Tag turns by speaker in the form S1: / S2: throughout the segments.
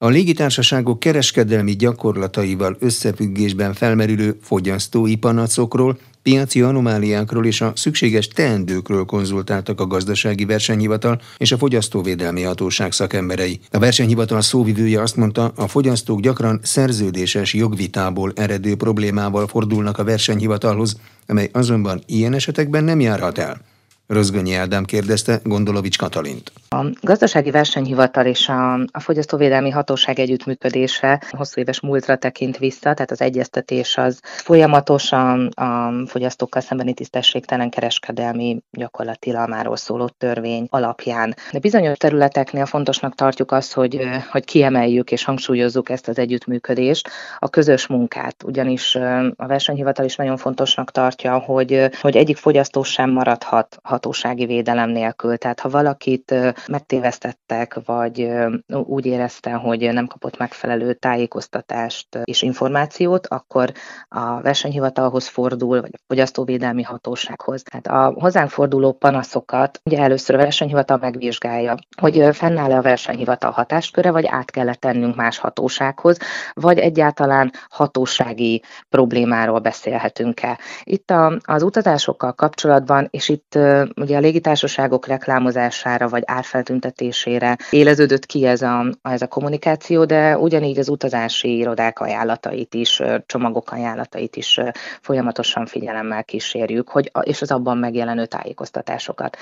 S1: A légitársaságok kereskedelmi gyakorlataival összefüggésben felmerülő fogyasztói panacokról, piaci anomáliákról és a szükséges teendőkről konzultáltak a gazdasági versenyhivatal és a fogyasztóvédelmi hatóság szakemberei. A versenyhivatal szóvivője azt mondta, a fogyasztók gyakran szerződéses jogvitából eredő problémával fordulnak a versenyhivatalhoz, amely azonban ilyen esetekben nem járhat el. Rözgönyi Ádám kérdezte Gondolovics Katalint.
S2: A gazdasági versenyhivatal és a, a fogyasztóvédelmi hatóság együttműködése hosszú éves múltra tekint vissza, tehát az egyeztetés az folyamatosan a fogyasztókkal szembeni tisztességtelen kereskedelmi gyakorlat tilalmáról szóló törvény alapján. De bizonyos területeknél fontosnak tartjuk azt, hogy, hogy kiemeljük és hangsúlyozzuk ezt az együttműködést, a közös munkát, ugyanis a versenyhivatal is nagyon fontosnak tartja, hogy, hogy egyik fogyasztó sem maradhat hatósági védelem nélkül. Tehát ha valakit megtévesztettek, vagy úgy érezte, hogy nem kapott megfelelő tájékoztatást és információt, akkor a versenyhivatalhoz fordul, vagy a fogyasztóvédelmi hatósághoz. Tehát a hozzánk forduló panaszokat ugye először a versenyhivatal megvizsgálja, hogy fennáll-e a versenyhivatal hatásköre, vagy át kell tennünk más hatósághoz, vagy egyáltalán hatósági problémáról beszélhetünk-e. Itt a, az utazásokkal kapcsolatban, és itt ugye a légitársaságok reklámozására vagy árfeltüntetésére éleződött ki ez a, ez a kommunikáció, de ugyanígy az utazási irodák ajánlatait is, csomagok ajánlatait is folyamatosan figyelemmel kísérjük, hogy, és az abban megjelenő tájékoztatásokat.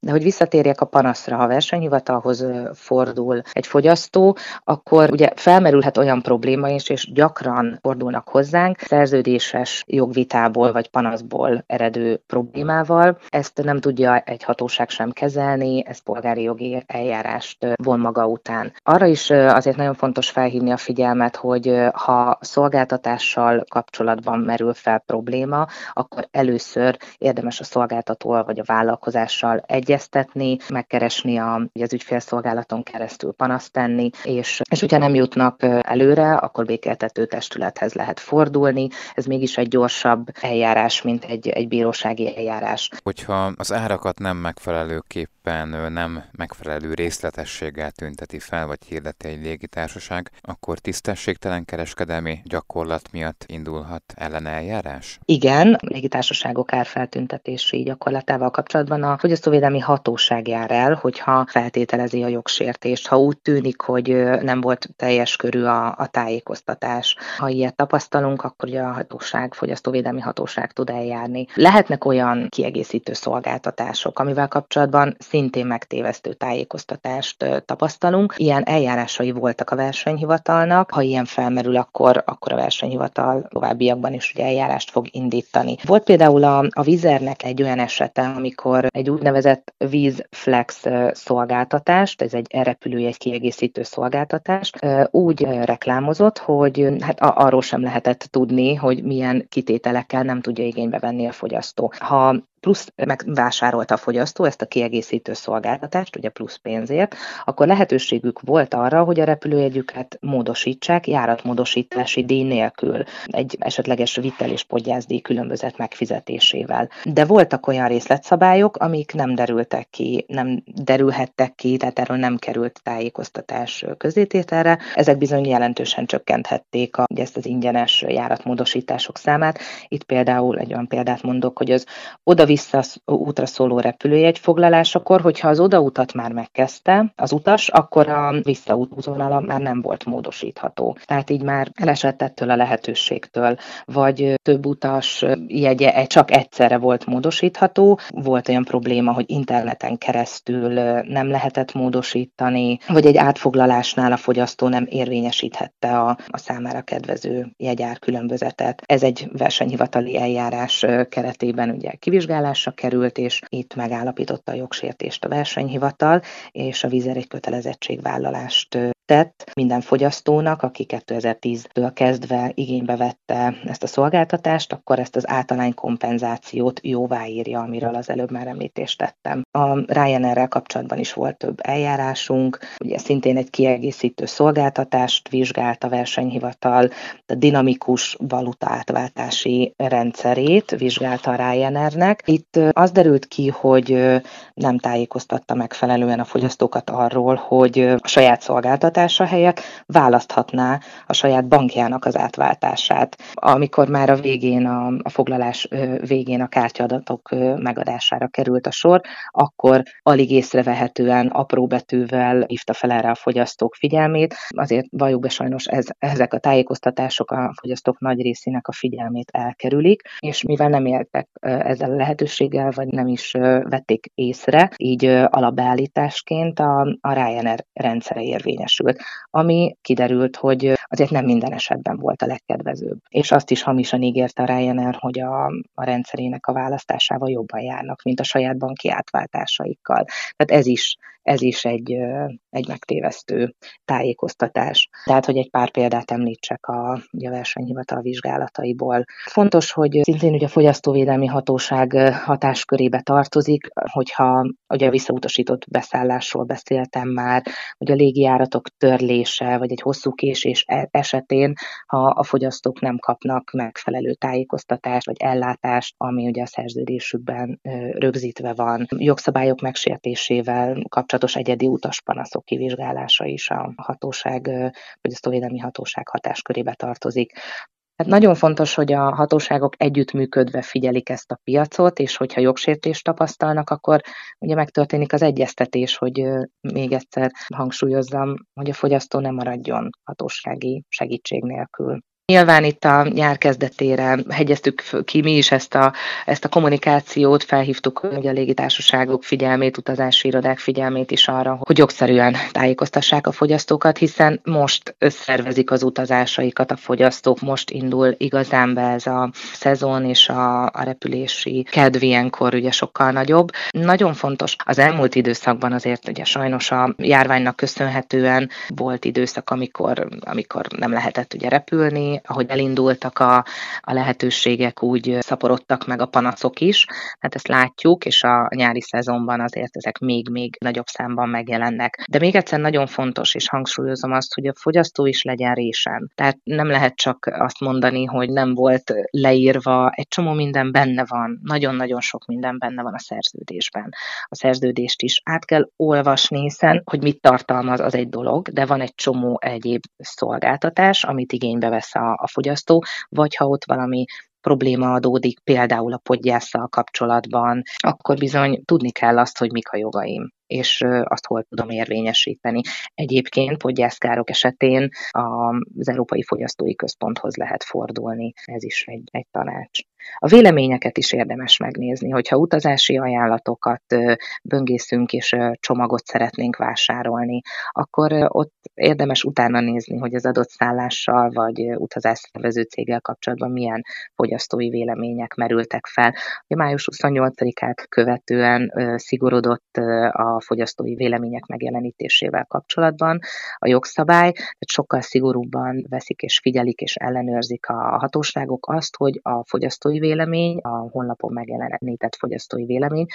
S2: De hogy visszatérjek a panaszra, ha a versenyhivatalhoz fordul egy fogyasztó, akkor ugye felmerülhet olyan probléma is, és gyakran fordulnak hozzánk szerződéses jogvitából vagy panaszból eredő problémával. Ezt nem tudja egy hatóság sem kezelni, ez polgári jogi eljárást von maga után. Arra is azért nagyon fontos felhívni a figyelmet, hogy ha szolgáltatással kapcsolatban merül fel probléma, akkor először érdemes a szolgáltatóval vagy a vállalkozással egyeztetni, megkeresni a, az ügyfélszolgálaton keresztül panaszt tenni, és, és hogyha nem jutnak előre, akkor békéltető testülethez lehet fordulni. Ez mégis egy gyorsabb eljárás, mint egy, egy bírósági eljárás.
S3: Hogyha az árakat nem megfelelőképpen, nem megfelelő részletességgel tünteti fel, vagy hirdeti egy légitársaság, akkor tisztességtelen kereskedelmi gyakorlat miatt indulhat ellen eljárás?
S2: Igen, a légitársaságok árfeltüntetési gyakorlatával kapcsolatban a fogyasztóvédelmi hatóság jár el, hogyha feltételezi a jogsértést, ha úgy tűnik, hogy nem volt teljes körű a, a tájékoztatás. Ha ilyet tapasztalunk, akkor ugye a hatóság, fogyasztóvédelmi hatóság tud eljárni. Lehetnek olyan kiegészítő szolgáltatások, amivel kapcsolatban szintén megtévesztő tájékoztatást tapasztalunk. Ilyen eljárásai voltak a versenyhivatalnak, ha ilyen felmerül, akkor, akkor a versenyhivatal továbbiakban is ugye eljárást fog indítani. Volt például a, a Vizernek egy olyan esete, amikor egy úgynevezett vízflex szolgáltatást, ez egy repülőjegy kiegészítő szolgáltatást, úgy reklámozott, hogy hát arról sem lehetett tudni, hogy milyen kitételekkel nem tudja igénybe venni a fogyasztó. Ha plusz megvásárolta a fogyasztó ezt a kiegészítő szolgáltatást, ugye plusz pénzért, akkor lehetőségük volt arra, hogy a repülőjegyüket módosítsák járatmódosítási díj nélkül, egy esetleges vitel és podgyászdíj különbözet megfizetésével. De voltak olyan részletszabályok, amik nem derültek ki, nem derülhettek ki, tehát erről nem került tájékoztatás közétételre. Ezek bizony jelentősen csökkenthették a, ezt az ingyenes járatmódosítások számát. Itt például egy olyan példát mondok, hogy az oda vissza útra szóló repülőjegy foglalásakor, hogyha az odautat már megkezdte az utas, akkor a visszaút útvonala már nem volt módosítható. Tehát így már elesett ettől a lehetőségtől, vagy több utas jegye csak egyszerre volt módosítható, volt olyan probléma, hogy interneten keresztül nem lehetett módosítani, vagy egy átfoglalásnál a fogyasztó nem érvényesíthette a, a számára kedvező jegyár különbözetet. Ez egy versenyhivatali eljárás keretében ugye kivizsgál vizsgálásra került, és itt megállapította a jogsértést a versenyhivatal, és a vízer egy kötelezettségvállalást tett minden fogyasztónak, aki 2010-től kezdve igénybe vette ezt a szolgáltatást, akkor ezt az általány kompenzációt jóváírja, amiről az előbb már említést tettem. A Ryanair-rel kapcsolatban is volt több eljárásunk, ugye szintén egy kiegészítő szolgáltatást vizsgált a versenyhivatal, a dinamikus valuta átváltási rendszerét vizsgálta a Ryanairnek. Itt az derült ki, hogy nem tájékoztatta megfelelően a fogyasztókat arról, hogy a saját szolgáltatás átváltása helyett választhatná a saját bankjának az átváltását. Amikor már a végén, a, a foglalás végén a kártyadatok megadására került a sor, akkor alig észrevehetően apró betűvel hívta fel erre a fogyasztók figyelmét. Azért valljuk be sajnos ez, ezek a tájékoztatások a fogyasztók nagy részének a figyelmét elkerülik, és mivel nem éltek ezzel a lehetőséggel, vagy nem is vették észre, így alapbeállításként a, a Ryanair rendszere érvényesült, ami kiderült, hogy azért nem minden esetben volt a legkedvezőbb. És azt is hamisan ígérte a Ryanair, hogy a, a rendszerének a választásával jobban járnak, mint a saját banki átváltásaikkal. Tehát ez is ez is egy, egy megtévesztő tájékoztatás. Tehát, hogy egy pár példát említsek a, a versenyhivatal vizsgálataiból. Fontos, hogy szintén ugye a fogyasztóvédelmi hatóság hatáskörébe tartozik, hogyha ugye visszautasított beszállásról beszéltem már, hogy a légijáratok törlése, vagy egy hosszú késés e, esetén, ha a fogyasztók nem kapnak megfelelő tájékoztatást, vagy ellátást, ami ugye a szerződésükben rögzítve van, jogszabályok megsértésével kapcsolatos egyedi utaspanaszok kivizsgálása is a hatóság, vagy a védelmi hatóság hatáskörébe tartozik. Tehát nagyon fontos, hogy a hatóságok együttműködve figyelik ezt a piacot, és hogyha jogsértést tapasztalnak, akkor ugye megtörténik az egyeztetés, hogy még egyszer hangsúlyozzam, hogy a fogyasztó nem maradjon hatósági segítség nélkül. Nyilván itt a nyár kezdetére hegyeztük ki mi is ezt a, ezt a kommunikációt, felhívtuk hogy a légitársaságok figyelmét, utazási irodák figyelmét is arra, hogy jogszerűen tájékoztassák a fogyasztókat, hiszen most összervezik az utazásaikat a fogyasztók, most indul igazán be ez a szezon és a, a repülési kedv ilyenkor ugye sokkal nagyobb. Nagyon fontos, az elmúlt időszakban azért ugye sajnos a járványnak köszönhetően volt időszak, amikor, amikor nem lehetett ugye repülni, ahogy elindultak a, a lehetőségek, úgy szaporodtak meg a panaszok is. Hát ezt látjuk, és a nyári szezonban azért ezek még-még nagyobb számban megjelennek. De még egyszer nagyon fontos, és hangsúlyozom azt, hogy a fogyasztó is legyen résen. Tehát nem lehet csak azt mondani, hogy nem volt leírva, egy csomó minden benne van, nagyon-nagyon sok minden benne van a szerződésben. A szerződést is át kell olvasni, hiszen, hogy mit tartalmaz, az egy dolog, de van egy csomó egyéb szolgáltatás, amit igénybe vesz a a, fogyasztó, vagy ha ott valami probléma adódik, például a podgyásszal kapcsolatban, akkor bizony tudni kell azt, hogy mik a jogaim és azt hol tudom érvényesíteni. Egyébként podgyászkárok esetén az Európai Fogyasztói Központhoz lehet fordulni, ez is egy, egy tanács. A véleményeket is érdemes megnézni, hogyha utazási ajánlatokat böngészünk és csomagot szeretnénk vásárolni, akkor ott érdemes utána nézni, hogy az adott szállással vagy utazásszervező céggel kapcsolatban milyen fogyasztói vélemények merültek fel. A május 28-át követően szigorodott a fogyasztói vélemények megjelenítésével kapcsolatban a jogszabály, tehát sokkal szigorúbban veszik és figyelik és ellenőrzik a hatóságok azt, hogy a fogyasztói vélemény, a honlapon megjelenített fogyasztói vélemény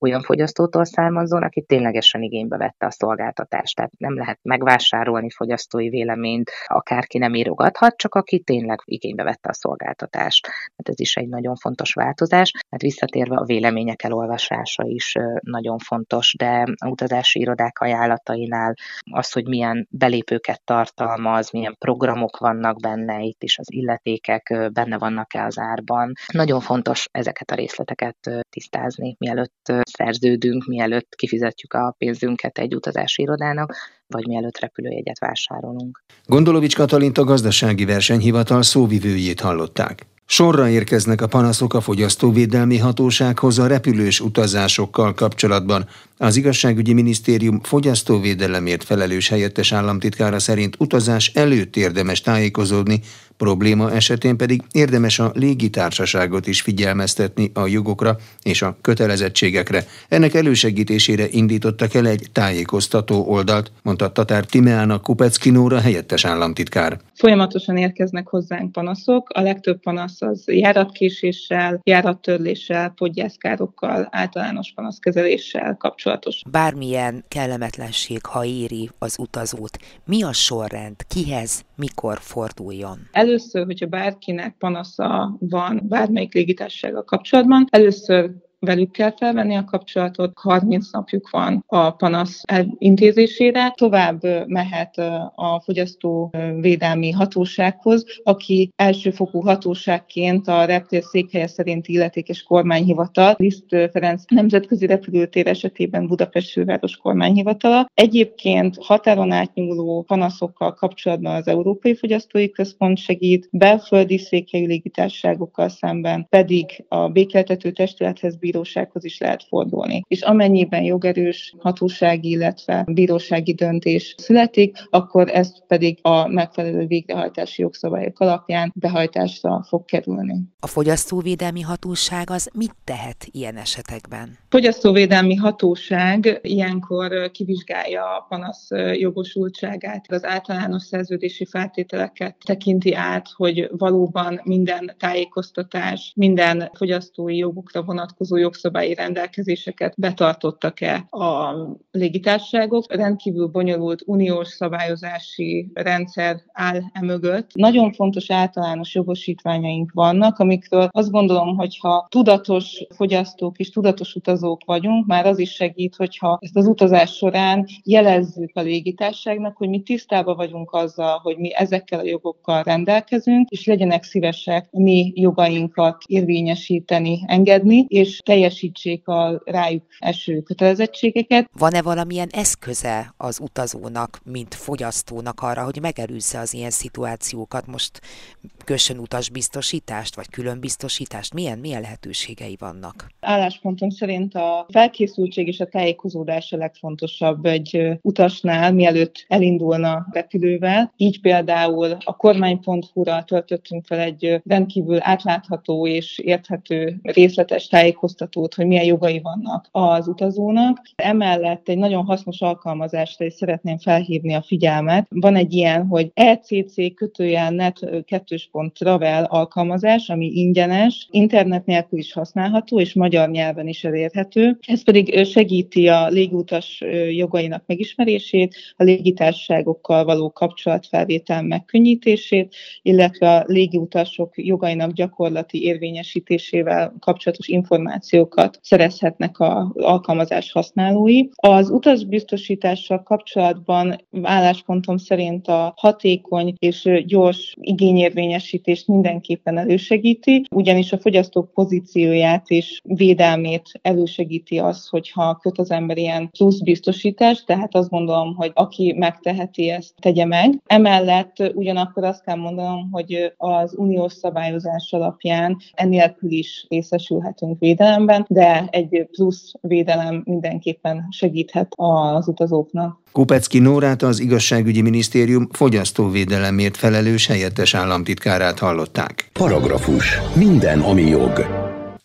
S2: olyan fogyasztótól származzon, aki ténylegesen igénybe vette a szolgáltatást. Tehát nem lehet megvásárolni fogyasztói véleményt, akárki nem írogathat, csak aki tényleg igénybe vette a szolgáltatást. Tehát ez is egy nagyon fontos változás. Hát visszatérve a vélemények elolvasása is nagyon fontos, de a utazási irodák ajánlatainál az, hogy milyen belépőket tartalmaz, milyen programok vannak benne, itt is az illetékek benne vannak-e az árban. Nagyon fontos ezeket a részleteket tisztázni, mielőtt szerződünk, mielőtt kifizetjük a pénzünket egy utazási irodának, vagy mielőtt repülőjegyet vásárolunk.
S1: Gondolovics Katalint a gazdasági versenyhivatal szóvivőjét hallották. Sorra érkeznek a panaszok a fogyasztóvédelmi hatósághoz a repülős utazásokkal kapcsolatban. Az igazságügyi minisztérium fogyasztóvédelemért felelős helyettes államtitkára szerint utazás előtt érdemes tájékozódni, probléma esetén pedig érdemes a légitársaságot is figyelmeztetni a jogokra és a kötelezettségekre. Ennek elősegítésére indítottak el egy tájékoztató oldalt, mondta Tatár Timeának Kupecki Nóra helyettes államtitkár.
S4: Folyamatosan érkeznek hozzánk panaszok, a legtöbb panasz az járatkéséssel, járattörléssel, podgyászkárokkal, általános panaszkezeléssel kapcsolatos.
S5: Bármilyen kellemetlenség, ha éri az utazót, mi a sorrend, kihez, mikor forduljon?
S4: Először, hogyha bárkinek panasza van bármelyik légitársasággal kapcsolatban, először velük kell felvenni a kapcsolatot, 30 napjuk van a panasz intézésére, tovább mehet a fogyasztóvédelmi hatósághoz, aki elsőfokú hatóságként a reptér székhelye szerint illetékes kormányhivatal, Liszt Ferenc Nemzetközi Repülőtér esetében Budapest főváros kormányhivatala. Egyébként határon átnyúló panaszokkal kapcsolatban az Európai Fogyasztói Központ segít, belföldi székhelyű légitárságokkal szemben pedig a békeltető testülethez, bírósághoz is lehet fordulni. És amennyiben jogerős hatósági, illetve bírósági döntés születik, akkor ezt pedig a megfelelő végrehajtási jogszabályok alapján behajtásra fog kerülni.
S5: A fogyasztóvédelmi hatóság az mit tehet ilyen esetekben?
S4: Fogyasztóvédelmi hatóság ilyenkor kivizsgálja a panasz jogosultságát, az általános szerződési feltételeket tekinti át, hogy valóban minden tájékoztatás, minden fogyasztói jogokra vonatkozó jogszabályi rendelkezéseket betartottak-e a légitárságok. Rendkívül bonyolult uniós szabályozási rendszer áll e mögött. Nagyon fontos általános jogosítványaink vannak, amikről azt gondolom, hogyha tudatos fogyasztók és tudatos utazók vagyunk, már az is segít, hogyha ezt az utazás során jelezzük a légitárságnak, hogy mi tisztában vagyunk azzal, hogy mi ezekkel a jogokkal rendelkezünk, és legyenek szívesek mi jogainkat érvényesíteni, engedni, és teljesítsék a rájuk eső kötelezettségeket.
S5: Van-e valamilyen eszköze az utazónak, mint fogyasztónak arra, hogy megelőzze az ilyen szituációkat? Most kössön utasbiztosítást, vagy külön biztosítást? Milyen, milyen lehetőségei vannak?
S4: Álláspontom szerint a felkészültség és a tájékozódás a legfontosabb egy utasnál, mielőtt elindulna repülővel. Így például a kormány.hu-ra töltöttünk fel egy rendkívül átlátható és érthető részletes tájékoztatót, hogy milyen jogai vannak az utazónak. Emellett egy nagyon hasznos alkalmazásra is szeretném felhívni a figyelmet. Van egy ilyen, hogy ECC kötőjel net 2.travel alkalmazás, ami ingyenes, internet nélkül is használható, és magyar nyelven is elérhető. Ez pedig segíti a légutas jogainak megismerését, a légitársaságokkal való kapcsolatfelvétel megkönnyítését, illetve a légiutasok jogainak gyakorlati érvényesítésével kapcsolatos információkat szerezhetnek az alkalmazás használói. Az utasbiztosítással kapcsolatban álláspontom szerint a hatékony és gyors igényérvényesítést mindenképpen elősegíti, ugyanis a fogyasztók pozícióját és védelmét elősegíti az, hogyha köt az ember ilyen plusz biztosítást, tehát azt gondolom, hogy aki megteheti, ezt tegye meg. Emellett ugyanakkor azt kell mondanom, hogy az uniós szabályozás alapján enélkül is részesülhetünk védelemben, de egy plusz védelem mindenképpen segíthet az utazóknak.
S1: Kupecki Nórát az igazságügyi minisztérium fogyasztóvédelemért felelős helyettes államtitkárát hallották.
S6: Paragrafus. Minden, ami jog.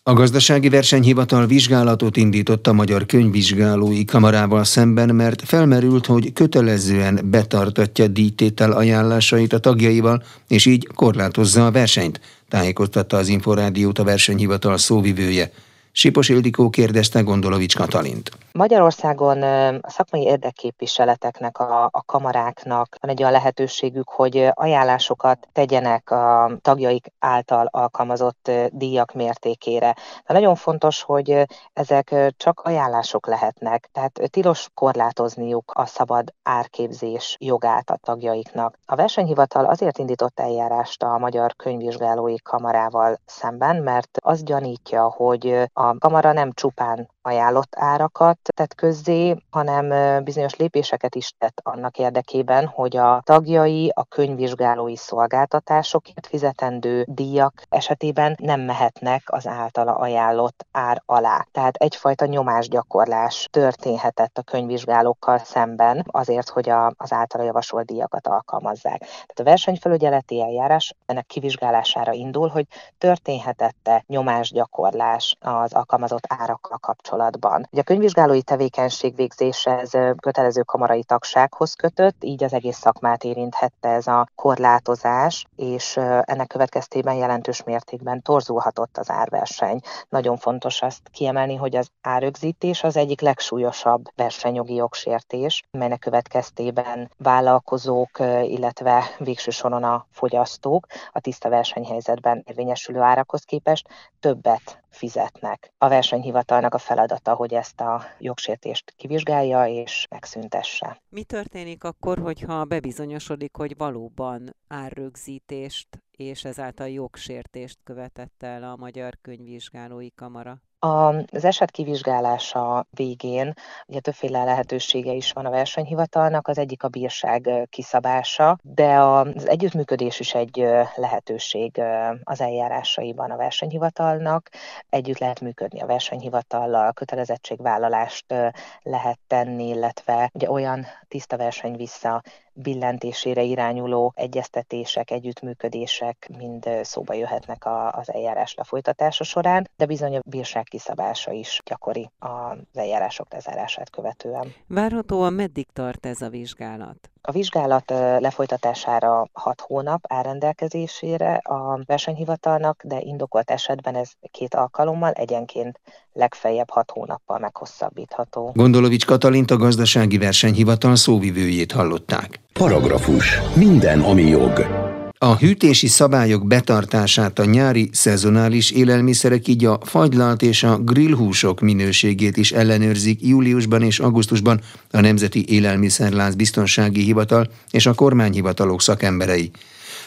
S1: A gazdasági versenyhivatal vizsgálatot indított a Magyar Könyvvizsgálói Kamarával szemben, mert felmerült, hogy kötelezően betartatja díjtétel ajánlásait a tagjaival, és így korlátozza a versenyt, tájékoztatta az Inforádiót a versenyhivatal szóvivője. Sipos Ildikó kérdezte Gondolovics Katalint.
S2: Magyarországon a szakmai érdekképviseleteknek, a, a kamaráknak van egy olyan lehetőségük, hogy ajánlásokat tegyenek a tagjaik által alkalmazott díjak mértékére. De nagyon fontos, hogy ezek csak ajánlások lehetnek, tehát tilos korlátozniuk a szabad árképzés jogát a tagjaiknak. A versenyhivatal azért indított eljárást a Magyar Könyvvizsgálói Kamarával szemben, mert az gyanítja, hogy a kamara nem csupán ajánlott árakat tett közzé, hanem bizonyos lépéseket is tett annak érdekében, hogy a tagjai a könyvvizsgálói szolgáltatásokért fizetendő díjak esetében nem mehetnek az általa ajánlott ár alá. Tehát egyfajta nyomásgyakorlás történhetett a könyvvizsgálókkal szemben azért, hogy a, az általa javasolt díjakat alkalmazzák. Tehát a versenyfelügyeleti eljárás ennek kivizsgálására indul, hogy történhetette nyomásgyakorlás az alkalmazott árakkal kapcsolatban kapcsolatban. Ugye a könyvvizsgálói tevékenység végzése ez kötelező kamarai tagsághoz kötött, így az egész szakmát érinthette ez a korlátozás, és ennek következtében jelentős mértékben torzulhatott az árverseny. Nagyon fontos azt kiemelni, hogy az árögzítés az egyik legsúlyosabb versenyjogi jogsértés, melynek következtében vállalkozók, illetve végső soron a fogyasztók a tiszta versenyhelyzetben érvényesülő árakhoz képest többet fizetnek. A versenyhivatalnak a feladata, hogy ezt a jogsértést kivizsgálja és megszüntesse.
S7: Mi történik akkor, hogyha bebizonyosodik, hogy valóban árrögzítést és ezáltal jogsértést követett el a Magyar Könyvvizsgálói Kamara?
S2: Az eset kivizsgálása végén ugye többféle lehetősége is van a versenyhivatalnak, az egyik a bírság kiszabása, de az együttműködés is egy lehetőség az eljárásaiban a versenyhivatalnak. Együtt lehet működni a versenyhivatallal, kötelezettségvállalást lehet tenni, illetve ugye olyan tiszta verseny vissza billentésére irányuló egyeztetések, együttműködések mind szóba jöhetnek az eljárás lefolytatása során, de bizony a bírság kiszabása is gyakori az eljárások lezárását követően.
S7: Várhatóan meddig tart ez a vizsgálat?
S2: A vizsgálat lefolytatására 6 hónap áll rendelkezésére a versenyhivatalnak, de indokolt esetben ez két alkalommal egyenként legfeljebb 6 hónappal meghosszabbítható.
S1: Gondolovics Katalint a gazdasági versenyhivatal szóvivőjét hallották.
S6: Paragrafus. Minden, ami jog.
S1: A hűtési szabályok betartását a nyári szezonális élelmiszerek, így a fagylalt és a grillhúsok minőségét is ellenőrzik júliusban és augusztusban a Nemzeti Élelmiszerlánc Biztonsági Hivatal és a kormányhivatalok szakemberei.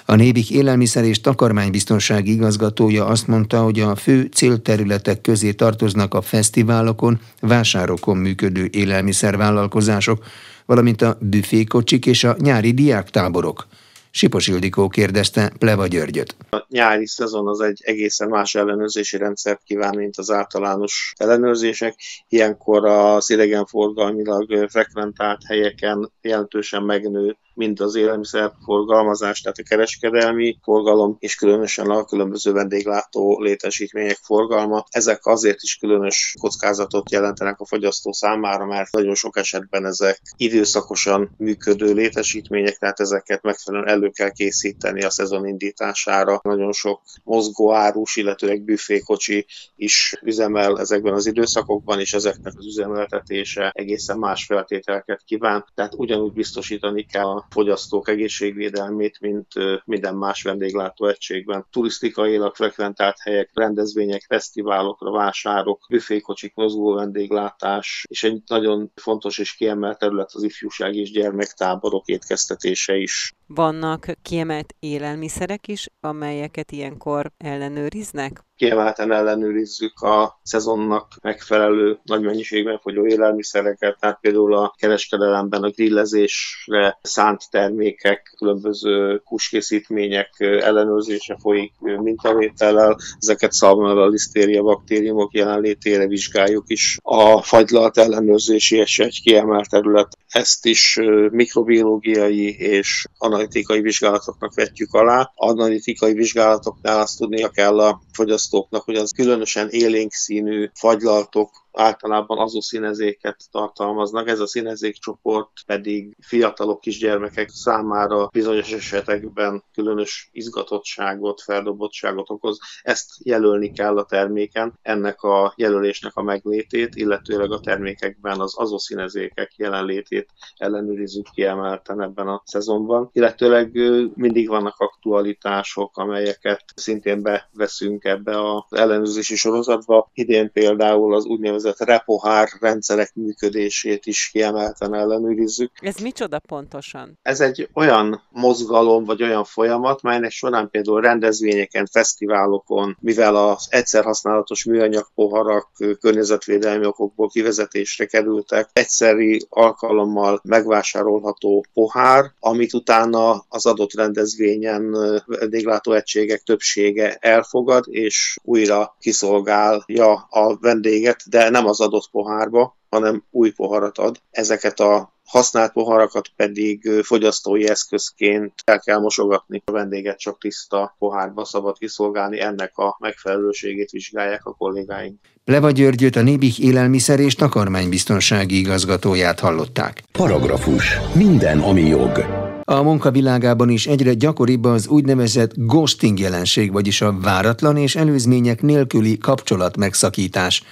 S1: A Nébik élelmiszer és takarmánybiztonsági igazgatója azt mondta, hogy a fő célterületek közé tartoznak a fesztiválokon, vásárokon működő élelmiszervállalkozások, valamint a büfékocsik és a nyári diáktáborok. Sipos Ildikó kérdezte Pleva Györgyöt.
S8: A nyári szezon az egy egészen más ellenőrzési rendszert kíván, mint az általános ellenőrzések. Ilyenkor az idegenforgalmilag frekventált helyeken jelentősen megnő mind az élelmiszer forgalmazás, tehát a kereskedelmi forgalom, és különösen a különböző vendéglátó létesítmények forgalma. Ezek azért is különös kockázatot jelentenek a fogyasztó számára, mert nagyon sok esetben ezek időszakosan működő létesítmények, tehát ezeket megfelelően elő kell készíteni a szezon indítására. Nagyon sok mozgóárus, illetőleg büfékocsi is üzemel ezekben az időszakokban, és ezeknek az üzemeltetése egészen más feltételeket kíván. Tehát ugyanúgy biztosítani kell a fogyasztók egészségvédelmét, mint minden más vendéglátó egységben. Turisztikailag frekventált helyek, rendezvények, fesztiválokra, vásárok, büfékocsik, mozgó vendéglátás, és egy nagyon fontos és kiemelt terület az ifjúság és gyermektáborok étkeztetése is.
S7: Vannak kiemelt élelmiszerek is, amelyeket ilyenkor ellenőriznek?
S8: kiemelten ellenőrizzük a szezonnak megfelelő nagy mennyiségben fogyó élelmiszereket, tehát például a kereskedelemben a grillezésre szánt termékek, különböző húskészítmények ellenőrzése folyik mintavétellel, ezeket szalmonella, lisztéria baktériumok jelenlétére vizsgáljuk is. A fagylalt ellenőrzési és egy kiemelt terület. Ezt is mikrobiológiai és analitikai vizsgálatoknak vetjük alá. Analitikai vizsgálatoknál azt tudnia kell a fogyasztóknak, hogy az különösen élénk színű fagylaltok általában azoszínezéket tartalmaznak. Ez a színezékcsoport pedig fiatalok, kisgyermekek számára bizonyos esetekben különös izgatottságot, feldobottságot okoz. Ezt jelölni kell a terméken, ennek a jelölésnek a meglétét, illetőleg a termékekben az azoszínezékek jelenlétét ellenőrizzük kiemelten ebben a szezonban. Illetőleg mindig vannak aktualitások, amelyeket szintén beveszünk ebbe az ellenőrzési sorozatba. Idén például az úgynevezett úgynevezett repohár rendszerek működését is kiemelten ellenőrizzük.
S7: Ez micsoda pontosan?
S8: Ez egy olyan mozgalom, vagy olyan folyamat, melynek során például rendezvényeken, fesztiválokon, mivel az egyszer használatos műanyag poharak környezetvédelmi okokból kivezetésre kerültek, egyszeri alkalommal megvásárolható pohár, amit utána az adott rendezvényen vendéglátó egységek többsége elfogad, és újra kiszolgálja a vendéget, de nem nem az adott pohárba, hanem új poharat ad. Ezeket a használt poharakat pedig fogyasztói eszközként el kell mosogatni. A vendéget csak tiszta pohárba szabad kiszolgálni, ennek a megfelelőségét vizsgálják a kollégáink.
S1: Leva Györgyöt a Nébik élelmiszer és takarmánybiztonsági igazgatóját hallották.
S6: Paragrafus. Minden, ami jog.
S1: A munkavilágában is egyre gyakoribb az úgynevezett ghosting jelenség, vagyis a váratlan és előzmények nélküli kapcsolat megszakítás.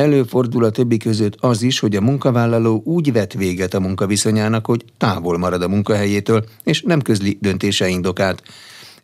S1: Előfordul a többi között az is, hogy a munkavállaló úgy vet véget a munkaviszonyának, hogy távol marad a munkahelyétől, és nem közli döntése indokát.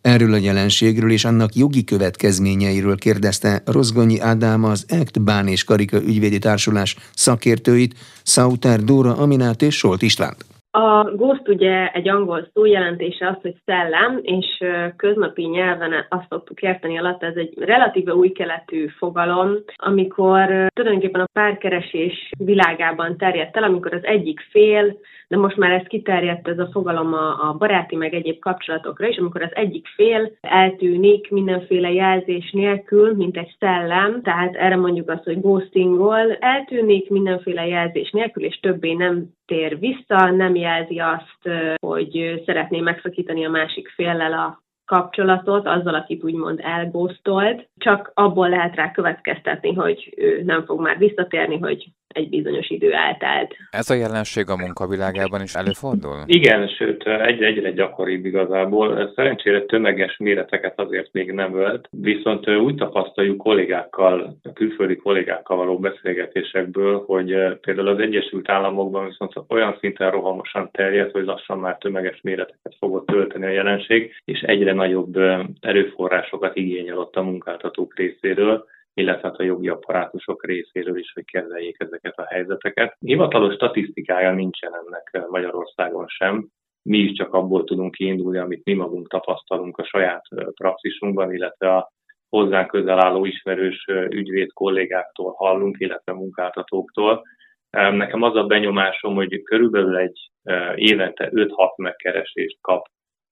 S1: Erről a jelenségről és annak jogi következményeiről kérdezte Rozgonyi Ádám az ECT Bán és Karika ügyvédi társulás szakértőit, Sauter Dóra Aminát és Solt Istvánt.
S9: A ghost ugye egy angol szó jelentése az, hogy szellem, és köznapi nyelven azt szoktuk érteni alatt, ez egy relatíve új keletű fogalom, amikor tulajdonképpen a párkeresés világában terjedt el, amikor az egyik fél, de most már ez kiterjedt ez a fogalom a, baráti meg egyéb kapcsolatokra is, amikor az egyik fél eltűnik mindenféle jelzés nélkül, mint egy szellem, tehát erre mondjuk azt, hogy ghostingol, eltűnik mindenféle jelzés nélkül, és többé nem tér vissza, nem jelzi azt, hogy szeretné megszakítani a másik féllel a kapcsolatot, azzal, akit úgymond elgóztolt, csak abból lehet rá következtetni, hogy ő nem fog már visszatérni, hogy egy bizonyos idő eltelt.
S3: Ez a jelenség a munkavilágában is előfordul?
S10: Igen, sőt egyre, egyre gyakoribb igazából. Szerencsére tömeges méreteket azért még nem ölt, viszont úgy tapasztaljuk kollégákkal, külföldi kollégákkal való beszélgetésekből, hogy például az Egyesült Államokban viszont olyan szinten rohamosan terjed, hogy lassan már tömeges méreteket fogott tölteni a jelenség, és egyre nagyobb erőforrásokat igényel ott a munkáltatók részéről illetve hát a jogi apparátusok részéről is, hogy kezeljék ezeket a helyzeteket. Hivatalos statisztikája nincsen ennek Magyarországon sem. Mi is csak abból tudunk kiindulni, amit mi magunk tapasztalunk a saját praxisunkban, illetve a hozzánk közel álló ismerős ügyvéd kollégáktól hallunk, illetve munkáltatóktól. Nekem az a benyomásom, hogy körülbelül egy évente 5-6 megkeresést kap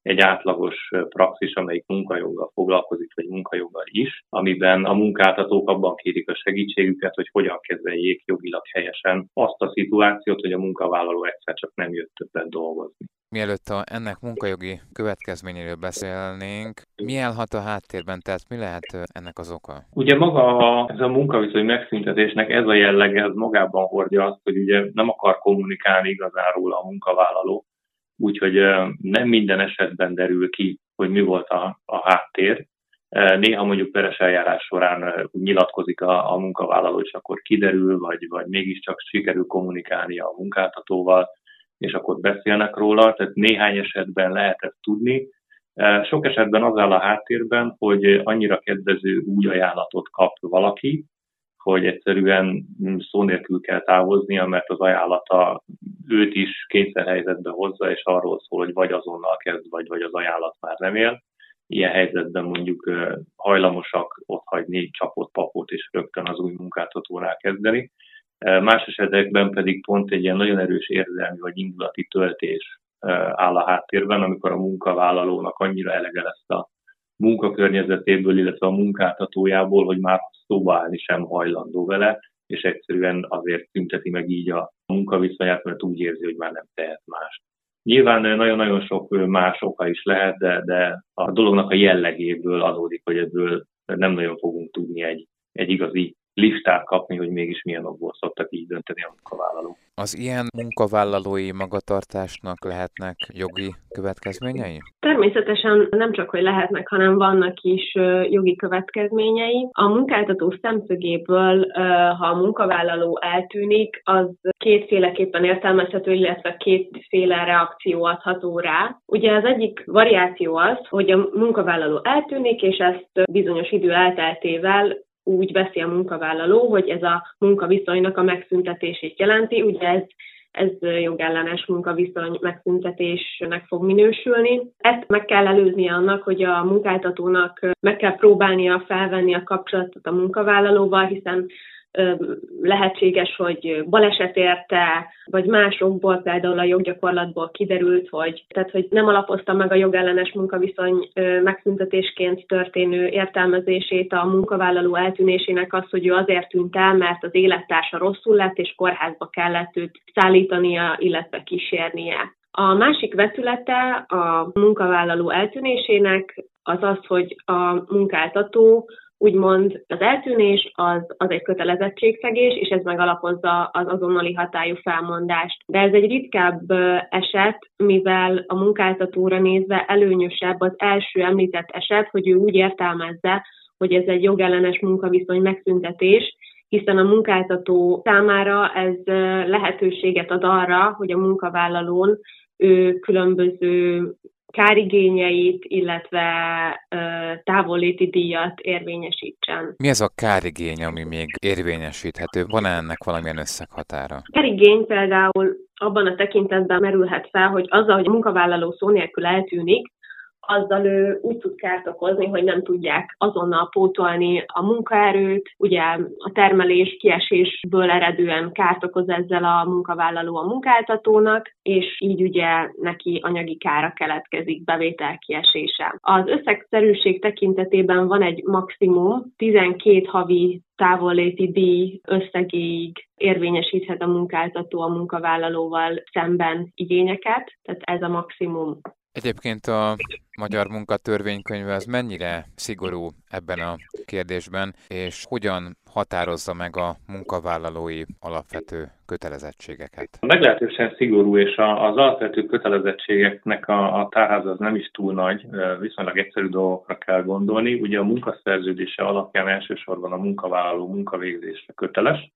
S10: egy átlagos praxis, amelyik munkajoggal foglalkozik, vagy munkajoggal is, amiben a munkáltatók abban kérik a segítségüket, hogy hogyan kezeljék jogilag helyesen azt a szituációt, hogy a munkavállaló egyszer csak nem jött többet dolgozni.
S3: Mielőtt a, ennek munkajogi következményéről beszélnénk, mi állhat a háttérben, tehát mi lehet ennek az oka?
S10: Ugye maga a, ez a munkaviszony megszüntetésnek ez a jellege, ez magában hordja azt, hogy ugye nem akar kommunikálni igazán róla a munkavállaló, úgyhogy nem minden esetben derül ki, hogy mi volt a, a háttér. Néha mondjuk peres eljárás során nyilatkozik a, a munkavállaló, és akkor kiderül, vagy, vagy mégiscsak sikerül kommunikálni a munkáltatóval, és akkor beszélnek róla. Tehát néhány esetben lehet ezt tudni. Sok esetben az áll a háttérben, hogy annyira kedvező új ajánlatot kap valaki, hogy egyszerűen szó nélkül kell távoznia, mert az ajánlata őt is kényszerhelyzetbe hozza, és arról szól, hogy vagy azonnal kezd, vagy, vagy az ajánlat már nem él. Ilyen helyzetben mondjuk hajlamosak ott hagyni csapott papot, és rögtön az új munkáltatónál kezdeni. Más esetekben pedig pont egy ilyen nagyon erős érzelmi vagy indulati töltés áll a háttérben, amikor a munkavállalónak annyira elege lesz a munkakörnyezetéből, illetve a munkáltatójából, hogy már szóba állni sem hajlandó vele, és egyszerűen azért szünteti meg így a munkaviszonyát, mert úgy érzi, hogy már nem tehet más. Nyilván nagyon-nagyon sok más oka is lehet, de, de a dolognak a jellegéből adódik, hogy ebből nem nagyon fogunk tudni egy, egy igazi listát kapni, hogy mégis milyen okból szoktak így dönteni a munkavállalók.
S3: Az ilyen munkavállalói magatartásnak lehetnek jogi következményei?
S9: Természetesen nem csak, hogy lehetnek, hanem vannak is jogi következményei. A munkáltató szemszögéből, ha a munkavállaló eltűnik, az kétféleképpen értelmezhető, illetve kétféle reakció adható rá. Ugye az egyik variáció az, hogy a munkavállaló eltűnik, és ezt bizonyos idő elteltével úgy veszi a munkavállaló, hogy ez a munkaviszonynak a megszüntetését jelenti. Ugye ez ez jogellenes munkaviszony megszüntetésnek fog minősülni. Ezt meg kell előzni annak, hogy a munkáltatónak meg kell próbálnia felvenni a kapcsolatot a munkavállalóval, hiszen lehetséges, hogy baleset érte, vagy másokból, például a joggyakorlatból kiderült, hogy, tehát, hogy nem alapozta meg a jogellenes munkaviszony megszüntetésként történő értelmezését a munkavállaló eltűnésének az, hogy ő azért tűnt el, mert az élettársa rosszul lett, és kórházba kellett őt szállítania, illetve kísérnie. A másik vetülete a munkavállaló eltűnésének az az, hogy a munkáltató úgymond az eltűnés az, az egy kötelezettségszegés, és ez megalapozza az azonnali hatályú felmondást. De ez egy ritkább eset, mivel a munkáltatóra nézve előnyösebb az első említett eset, hogy ő úgy értelmezze, hogy ez egy jogellenes munkaviszony megszüntetés, hiszen a munkáltató számára ez lehetőséget ad arra, hogy a munkavállalón ő különböző kárigényeit, illetve távolléti díjat érvényesítsen.
S3: Mi ez a kárigény, ami még érvényesíthető? Van-e ennek valamilyen összeghatára?
S9: Kárigény például abban a tekintetben merülhet fel, hogy azzal, hogy a munkavállaló szó nélkül eltűnik, azzal ő úgy tud kárt okozni, hogy nem tudják azonnal pótolni a munkaerőt, ugye a termelés kiesésből eredően kárt okoz ezzel a munkavállaló a munkáltatónak, és így ugye neki anyagi kára keletkezik, bevétel kiesése. Az összegszerűség tekintetében van egy maximum, 12 havi távolléti díj összegéig érvényesíthet a munkáltató a munkavállalóval szemben igényeket, tehát ez a maximum.
S3: Egyébként a magyar munkatörvénykönyve az mennyire szigorú ebben a kérdésben, és hogyan határozza meg a munkavállalói alapvető kötelezettségeket?
S10: Meglehetősen szigorú, és az alapvető kötelezettségeknek a, a tárház az nem is túl nagy, viszonylag egyszerű dolgokra kell gondolni. Ugye a munkaszerződése alapján elsősorban a munkavállaló munkavégzésre köteles,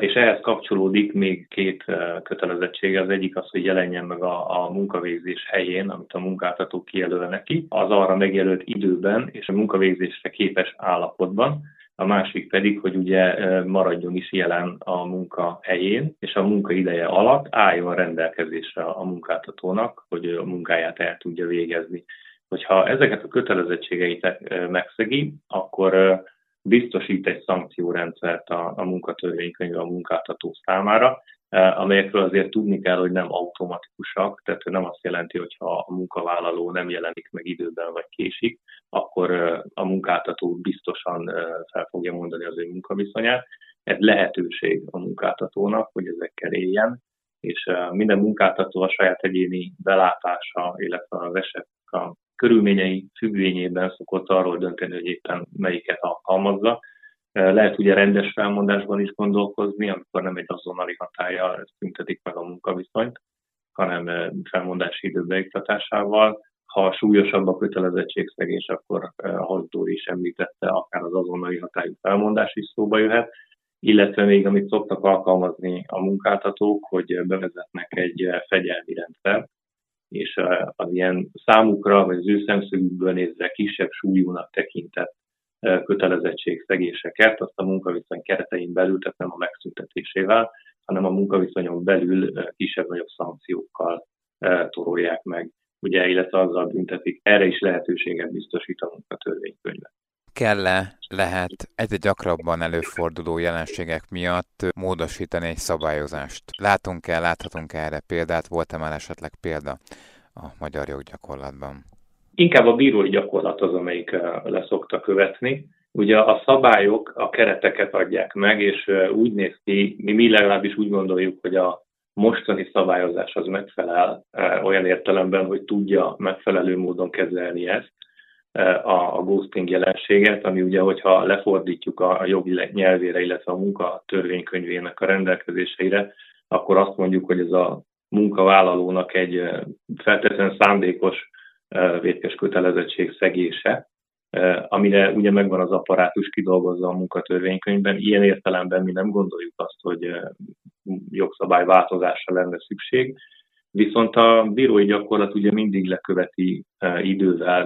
S10: és ehhez kapcsolódik még két e, kötelezettsége. Az egyik az, hogy jelenjen meg a, a munkavégzés helyén, amit a munkáltató kijelöl neki, az arra megjelölt időben és a munkavégzésre képes állapotban. A másik pedig, hogy ugye e, maradjon is jelen a munka helyén, és a munka ideje alatt álljon rendelkezésre a munkáltatónak, hogy a munkáját el tudja végezni. Hogyha ezeket a kötelezettségeit megszegi, akkor biztosít egy szankciórendszert a, a munkatörvénykönyv a munkáltató számára, e, amelyekről azért tudni kell, hogy nem automatikusak, tehát nem azt jelenti, hogy ha a munkavállaló nem jelenik meg időben vagy késik, akkor e, a munkáltató biztosan e, fel fogja mondani az ő munkaviszonyát. Ez lehetőség a munkáltatónak, hogy ezekkel éljen, és minden munkáltató a saját egyéni belátása, illetve az eset a körülményei függvényében szokott arról dönteni, hogy éppen melyiket alkalmazza. Lehet ugye rendes felmondásban is gondolkozni, amikor nem egy azonnali hatája szüntetik meg a munkaviszonyt, hanem felmondási időbeiktatásával. Ha súlyosabb a kötelezettségszegés, akkor, ahogy Dóri is említette, akár az azonnali hatályú felmondás is szóba jöhet, illetve még amit szoktak alkalmazni a munkáltatók, hogy bevezetnek egy fegyelmi rendszert, és az ilyen számukra, vagy az ő szemszögükből nézve kisebb súlyúnak tekintett kötelezettségszegéseket, azt a munkaviszony keretein belül, tehát nem a megszüntetésével, hanem a munkaviszonyon belül kisebb-nagyobb szankciókkal torolják meg, ugye, illetve azzal büntetik. Erre is lehetőséget biztosít a munkatörvénykönyve
S3: kell-e, lehet egyre gyakrabban előforduló jelenségek miatt módosítani egy szabályozást? Látunk-e, láthatunk -e erre példát? Volt-e már esetleg példa a magyar joggyakorlatban?
S10: Inkább a bírói gyakorlat az, amelyik leszokta követni. Ugye a szabályok a kereteket adják meg, és úgy néz ki, mi, mi legalábbis úgy gondoljuk, hogy a mostani szabályozás az megfelel olyan értelemben, hogy tudja megfelelő módon kezelni ezt a, a ghosting jelenséget, ami ugye, hogyha lefordítjuk a, a jogi nyelvére, illetve a munka törvénykönyvének a rendelkezéseire, akkor azt mondjuk, hogy ez a munkavállalónak egy feltétlenül szándékos vétkes kötelezettség szegése, amire ugye megvan az apparátus kidolgozza a munkatörvénykönyvben. Ilyen értelemben mi nem gondoljuk azt, hogy jogszabály változásra lenne szükség, viszont a bírói gyakorlat ugye mindig leköveti idővel,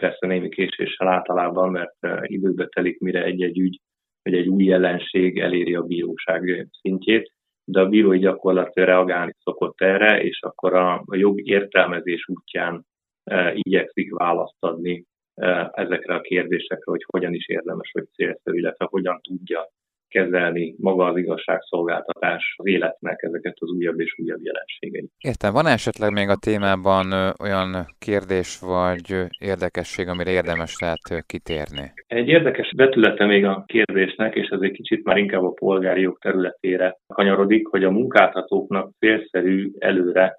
S10: persze némi késéssel általában, mert időbe telik, mire egy-egy ügy, vagy egy új jelenség eléri a bíróság szintjét, de a bírói gyakorlat reagálni szokott erre, és akkor a, jog értelmezés útján e, igyekszik választ adni e, ezekre a kérdésekre, hogy hogyan is érdemes, vagy célszerű, illetve hogyan tudja kezelni maga az igazságszolgáltatás az életnek ezeket az újabb és újabb jelenségeit.
S3: Értem, van esetleg még a témában olyan kérdés vagy érdekesség, amire érdemes lehet kitérni?
S10: Egy érdekes vetülete még a kérdésnek, és ez egy kicsit már inkább a polgári jog területére kanyarodik, hogy a munkáltatóknak célszerű előre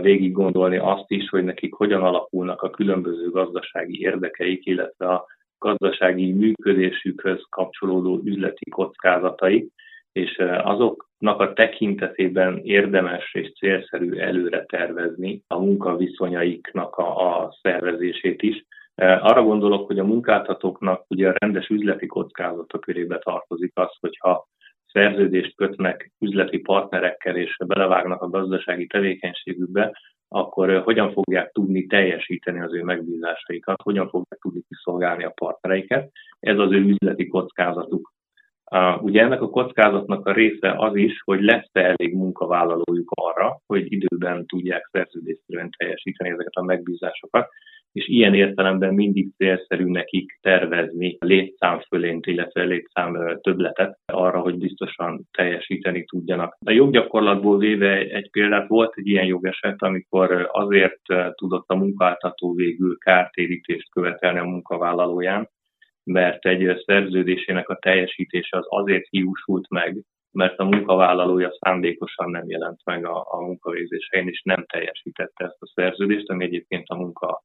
S10: végig gondolni azt is, hogy nekik hogyan alakulnak a különböző gazdasági érdekeik, illetve a gazdasági működésükhöz kapcsolódó üzleti kockázatai, és azoknak a tekintetében érdemes és célszerű előre tervezni a munkaviszonyaiknak a, a szervezését is. Arra gondolok, hogy a munkáltatóknak ugye a rendes üzleti kockázatok körébe tartozik az, hogyha szerződést kötnek üzleti partnerekkel és belevágnak a gazdasági tevékenységükbe, akkor hogyan fogják tudni teljesíteni az ő megbízásaikat, hogyan fogják tudni kiszolgálni a partnereiket. Ez az ő üzleti kockázatuk. Ugye ennek a kockázatnak a része az is, hogy lesz-e elég munkavállalójuk arra, hogy időben tudják szerződésszerűen teljesíteni ezeket a megbízásokat, és ilyen értelemben mindig célszerű nekik tervezni létszám fölént, illetve létszám többletet arra, hogy biztosan teljesíteni tudjanak. A joggyakorlatból véve egy példát volt egy ilyen jogeset, amikor azért tudott a munkáltató végül kártérítést követelni a munkavállalóján, mert egy szerződésének a teljesítése az azért hiúsult meg, mert a munkavállalója szándékosan nem jelent meg a, a munkavégzés helyén, és nem teljesítette ezt a szerződést, ami egyébként a munka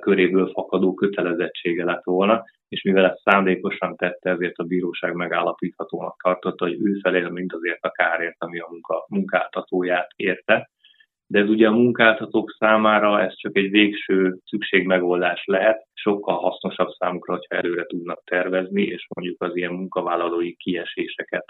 S10: köréből fakadó kötelezettsége lett volna, és mivel ezt szándékosan tette, ezért a bíróság megállapíthatónak tartotta, hogy ő felél mindazért a kárért, ami a munka, munkáltatóját érte, de ez ugye a munkáltatók számára ez csak egy végső szükségmegoldás lehet, sokkal hasznosabb számukra, hogyha előre tudnak tervezni, és mondjuk az ilyen munkavállalói kieséseket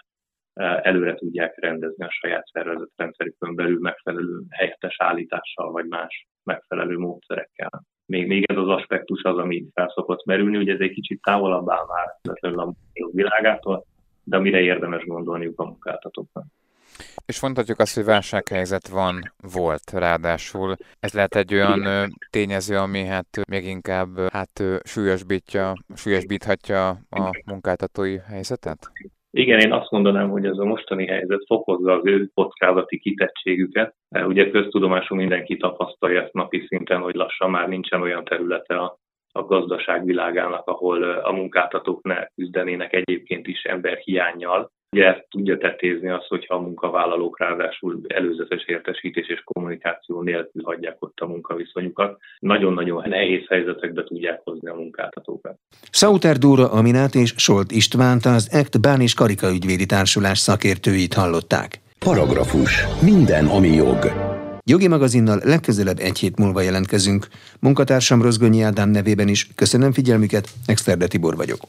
S10: e, előre tudják rendezni a saját szervezetrendszerükön belül megfelelő helyettes állítással, vagy más megfelelő módszerekkel. Még, még ez az aspektus az, ami felszokott merülni, ugye ez egy kicsit távolabb áll már a világától, de amire érdemes gondolniuk a munkáltatóknak.
S3: És mondhatjuk azt, hogy válsághelyzet van, volt ráadásul. Ez lehet egy olyan tényező, ami hát még inkább hát súlyosbítja, súlyosbíthatja a munkáltatói helyzetet?
S10: Igen, én azt mondanám, hogy ez a mostani helyzet fokozza az ő kockázati kitettségüket. Ugye köztudomású mindenki tapasztalja ezt napi szinten, hogy lassan már nincsen olyan területe a, a gazdaság világának, ahol a munkáltatók ne küzdenének egyébként is emberhiányjal, Ugye tudja tetézni az, hogyha a munkavállalók ráadásul előzetes értesítés és kommunikáció nélkül hagyják ott a munkaviszonyukat. Nagyon-nagyon nehéz helyzetekbe tudják hozni a munkáltatókat.
S1: Sauter Dóra Aminát és Solt Istvánt az ECT Bán és Karika ügyvédi társulás szakértőit hallották.
S6: Paragrafus. Minden, ami jog.
S1: Jogi magazinnal legközelebb egy hét múlva jelentkezünk. Munkatársam Rozgonyi Ádám nevében is köszönöm figyelmüket, Exterde Tibor vagyok.